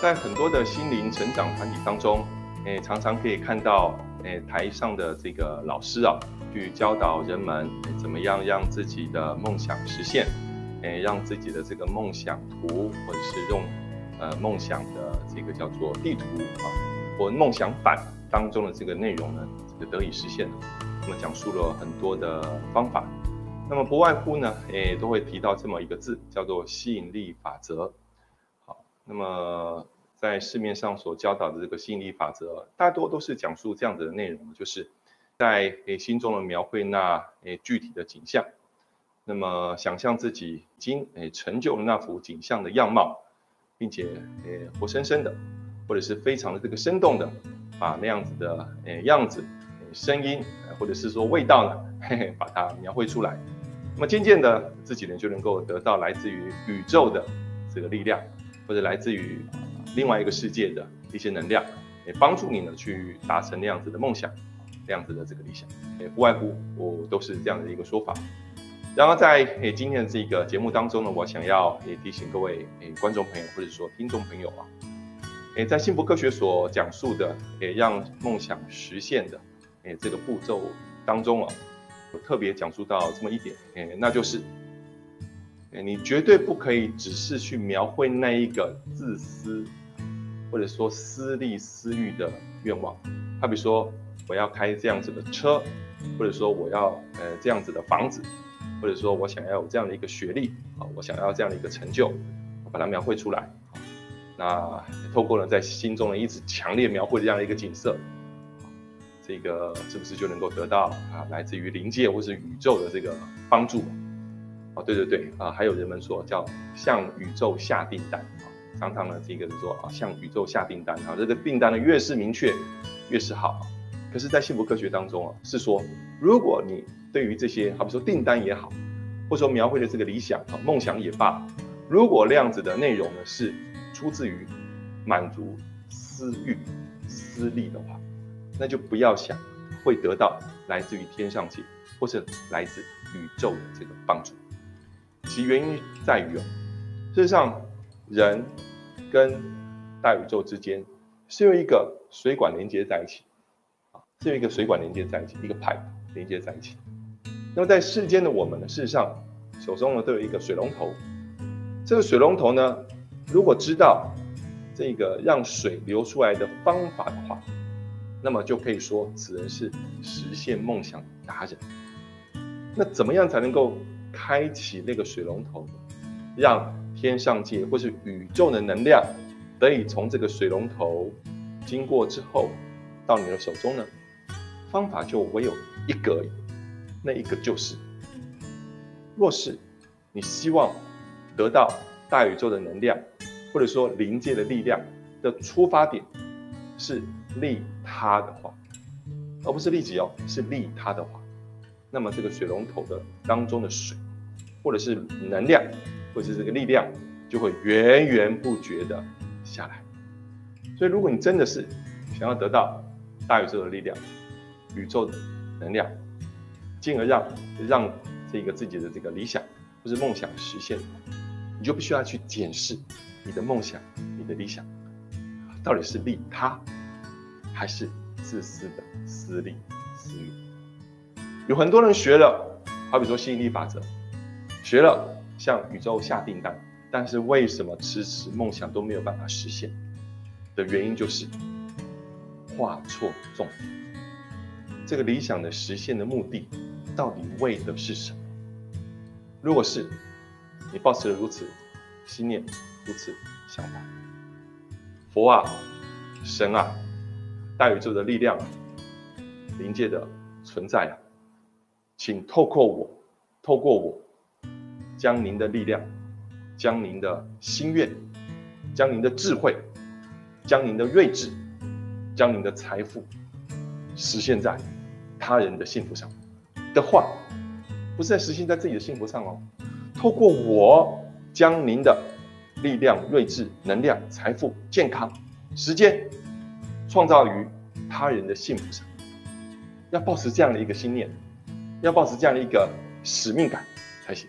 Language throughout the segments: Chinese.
在很多的心灵成长团体当中，诶，常常可以看到，诶，台上的这个老师啊，去教导人们怎么样让自己的梦想实现，诶，让自己的这个梦想图，或者是用，呃，梦想的这个叫做地图啊，或梦想板当中的这个内容呢，这个得以实现。那么讲述了很多的方法，那么不外乎呢，诶，都会提到这么一个字，叫做吸引力法则。那么，在市面上所教导的这个吸引力法则，大多都是讲述这样子的内容，就是在诶心中的描绘那诶具体的景象，那么想象自己已经诶成就了那幅景象的样貌，并且诶活生生的，或者是非常的这个生动的，把那样子的诶样子、声音，或者是说味道呢，嘿嘿，把它描绘出来。那么渐渐的，自己呢就能够得到来自于宇宙的这个力量。或者来自于另外一个世界的一些能量，也帮助你呢去达成那样子的梦想，那样子的这个理想，也不外乎我都是这样的一个说法。然后在诶今天的这个节目当中呢，我想要也提醒各位诶观众朋友或者说听众朋友啊，诶在幸福科学所讲述的诶让梦想实现的诶这个步骤当中啊，我特别讲述到这么一点诶，那就是。你绝对不可以只是去描绘那一个自私，或者说私利私欲的愿望。好比如说，我要开这样子的车，或者说我要呃这样子的房子，或者说我想要有这样的一个学历啊，我想要这样的一个成就，把它描绘出来。那透过呢在心中呢一直强烈描绘这样的一个景色，这个是不是就能够得到啊来自于灵界或是宇宙的这个帮助？对对对，啊，还有人们说叫向宇宙下订单，啊，常常呢这个是说啊向宇宙下订单，啊，这个订单呢越是明确，越是好。可是，在幸福科学当中啊，是说如果你对于这些，好比说订单也好，或者说描绘的这个理想啊梦想也罢，如果那样子的内容呢是出自于满足私欲、私利的话，那就不要想会得到来自于天上界或是来自宇宙的这个帮助。其原因在于哦，事实上，人跟大宇宙之间是用一个水管连接在一起，啊，是用一个水管连接在一起，一个 pipe 连接在一起。那么在世间的我们呢，事实上手中呢都有一个水龙头，这个水龙头呢，如果知道这个让水流出来的方法的话，那么就可以说此人是实现梦想达人。那怎么样才能够？开启那个水龙头，让天上界或是宇宙的能量得以从这个水龙头经过之后到你的手中呢？方法就唯有一个，那一个就是：若是你希望得到大宇宙的能量，或者说灵界的力量的出发点是利他的话，而不是利己哦，是利他的话。那么这个水龙头的当中的水，或者是能量，或者是这个力量，就会源源不绝的下来。所以，如果你真的是想要得到大宇宙的力量、宇宙的能量，进而让让这个自己的这个理想或是梦想实现，你就必须要去检视你的梦想、你的理想到底是利他，还是自私的私利私欲。有很多人学了，好比说吸引力法则，学了向宇宙下订单，但是为什么迟迟梦想都没有办法实现？的原因就是画错重点。这个理想的实现的目的，到底为的是什么？如果是你保持了如此心念、如此想法，佛啊、神啊、大宇宙的力量、灵界的存在啊。请透过我，透过我，将您的力量，将您的心愿，将您的智慧，将您的睿智，将您的财富，实现在他人的幸福上的话，不是在实现在自己的幸福上哦。透过我，将您的力量、睿智、能量、财富、健康、时间，创造于他人的幸福上，要保持这样的一个心念。要保持这样的一个使命感才行。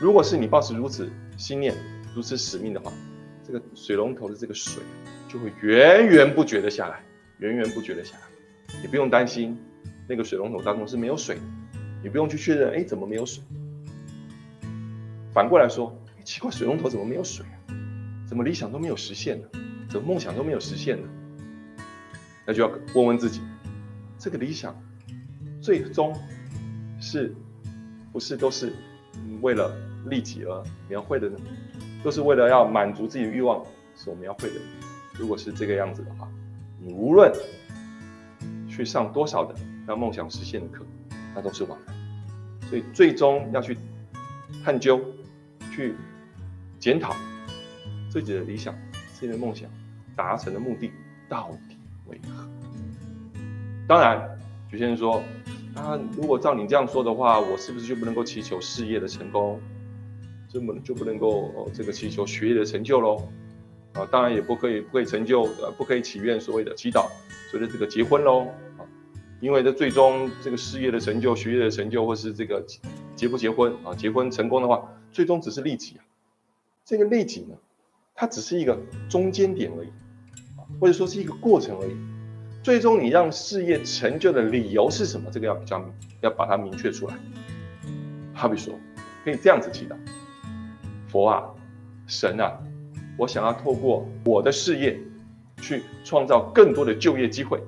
如果是你保持如此心念、如此使命的话，这个水龙头的这个水就会源源不绝的下来，源源不绝的下来。你不用担心那个水龙头当中是没有水，你不用去确认，哎，怎么没有水？反过来说，奇怪，水龙头怎么没有水啊？怎么理想都没有实现呢？怎么梦想都没有实现呢？那就要问问自己，这个理想最终是不是都是为了利己而描绘的呢？都是为了要满足自己的欲望所描绘的？如果是这个样子的话，你无论去上多少的让梦想实现的课，那都是枉然。所以最终要去探究、去检讨自己的理想、自己的梦想达成的目的到底。为何？当然，有些人说，啊，如果照你这样说的话，我是不是就不能够祈求事业的成功，这么就不能够哦这个祈求学业的成就喽？啊，当然也不可以不可以成就呃不可以祈愿所谓的祈祷所谓的这个结婚喽啊，因为这最终这个事业的成就、学业的成就，或是这个结不结婚啊，结婚成功的话，最终只是利己啊。这个利己呢，它只是一个中间点而已。或者说是一个过程而已，最终你让事业成就的理由是什么？这个要比较明要把它明确出来。好比说，可以这样子祈祷：佛啊，神啊，我想要透过我的事业去创造更多的就业机会，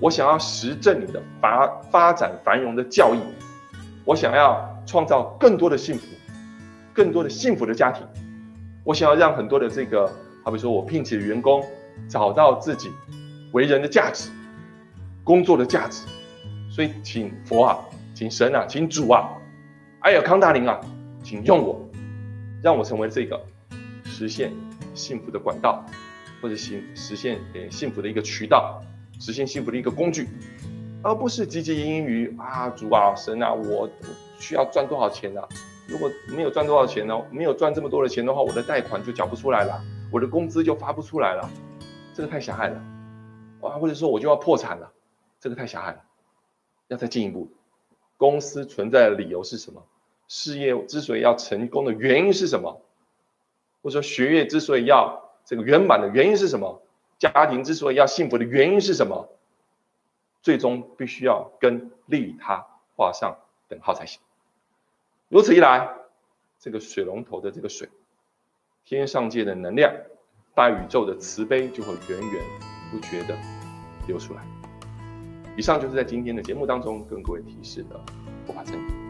我想要实证你的发发展繁荣的教义，我想要创造更多的幸福，更多的幸福的家庭，我想要让很多的这个，好比说我聘请的员工。找到自己为人的价值，工作的价值，所以请佛啊，请神啊，请主啊，哎呀康大林啊，请用我，让我成为这个实现幸福的管道，或者行实现呃幸福的一个渠道，实现幸福的一个工具，而不是汲汲营营于啊主啊神啊，我需要赚多少钱呢？如果没有赚多少钱呢，没有赚这么多的钱的话，我的贷款就缴不出来了，我的工资就发不出来了。这个太狭隘了，啊，或者说我就要破产了，这个太狭隘了，要再进一步，公司存在的理由是什么？事业之所以要成功的原因是什么？或者说学业之所以要这个圆满的原因是什么？家庭之所以要幸福的原因是什么？最终必须要跟利他画上等号才行。如此一来，这个水龙头的这个水，天上界的能量。大宇宙的慈悲就会源源不觉得流出来。以上就是在今天的节目当中跟各位提示的护法真理。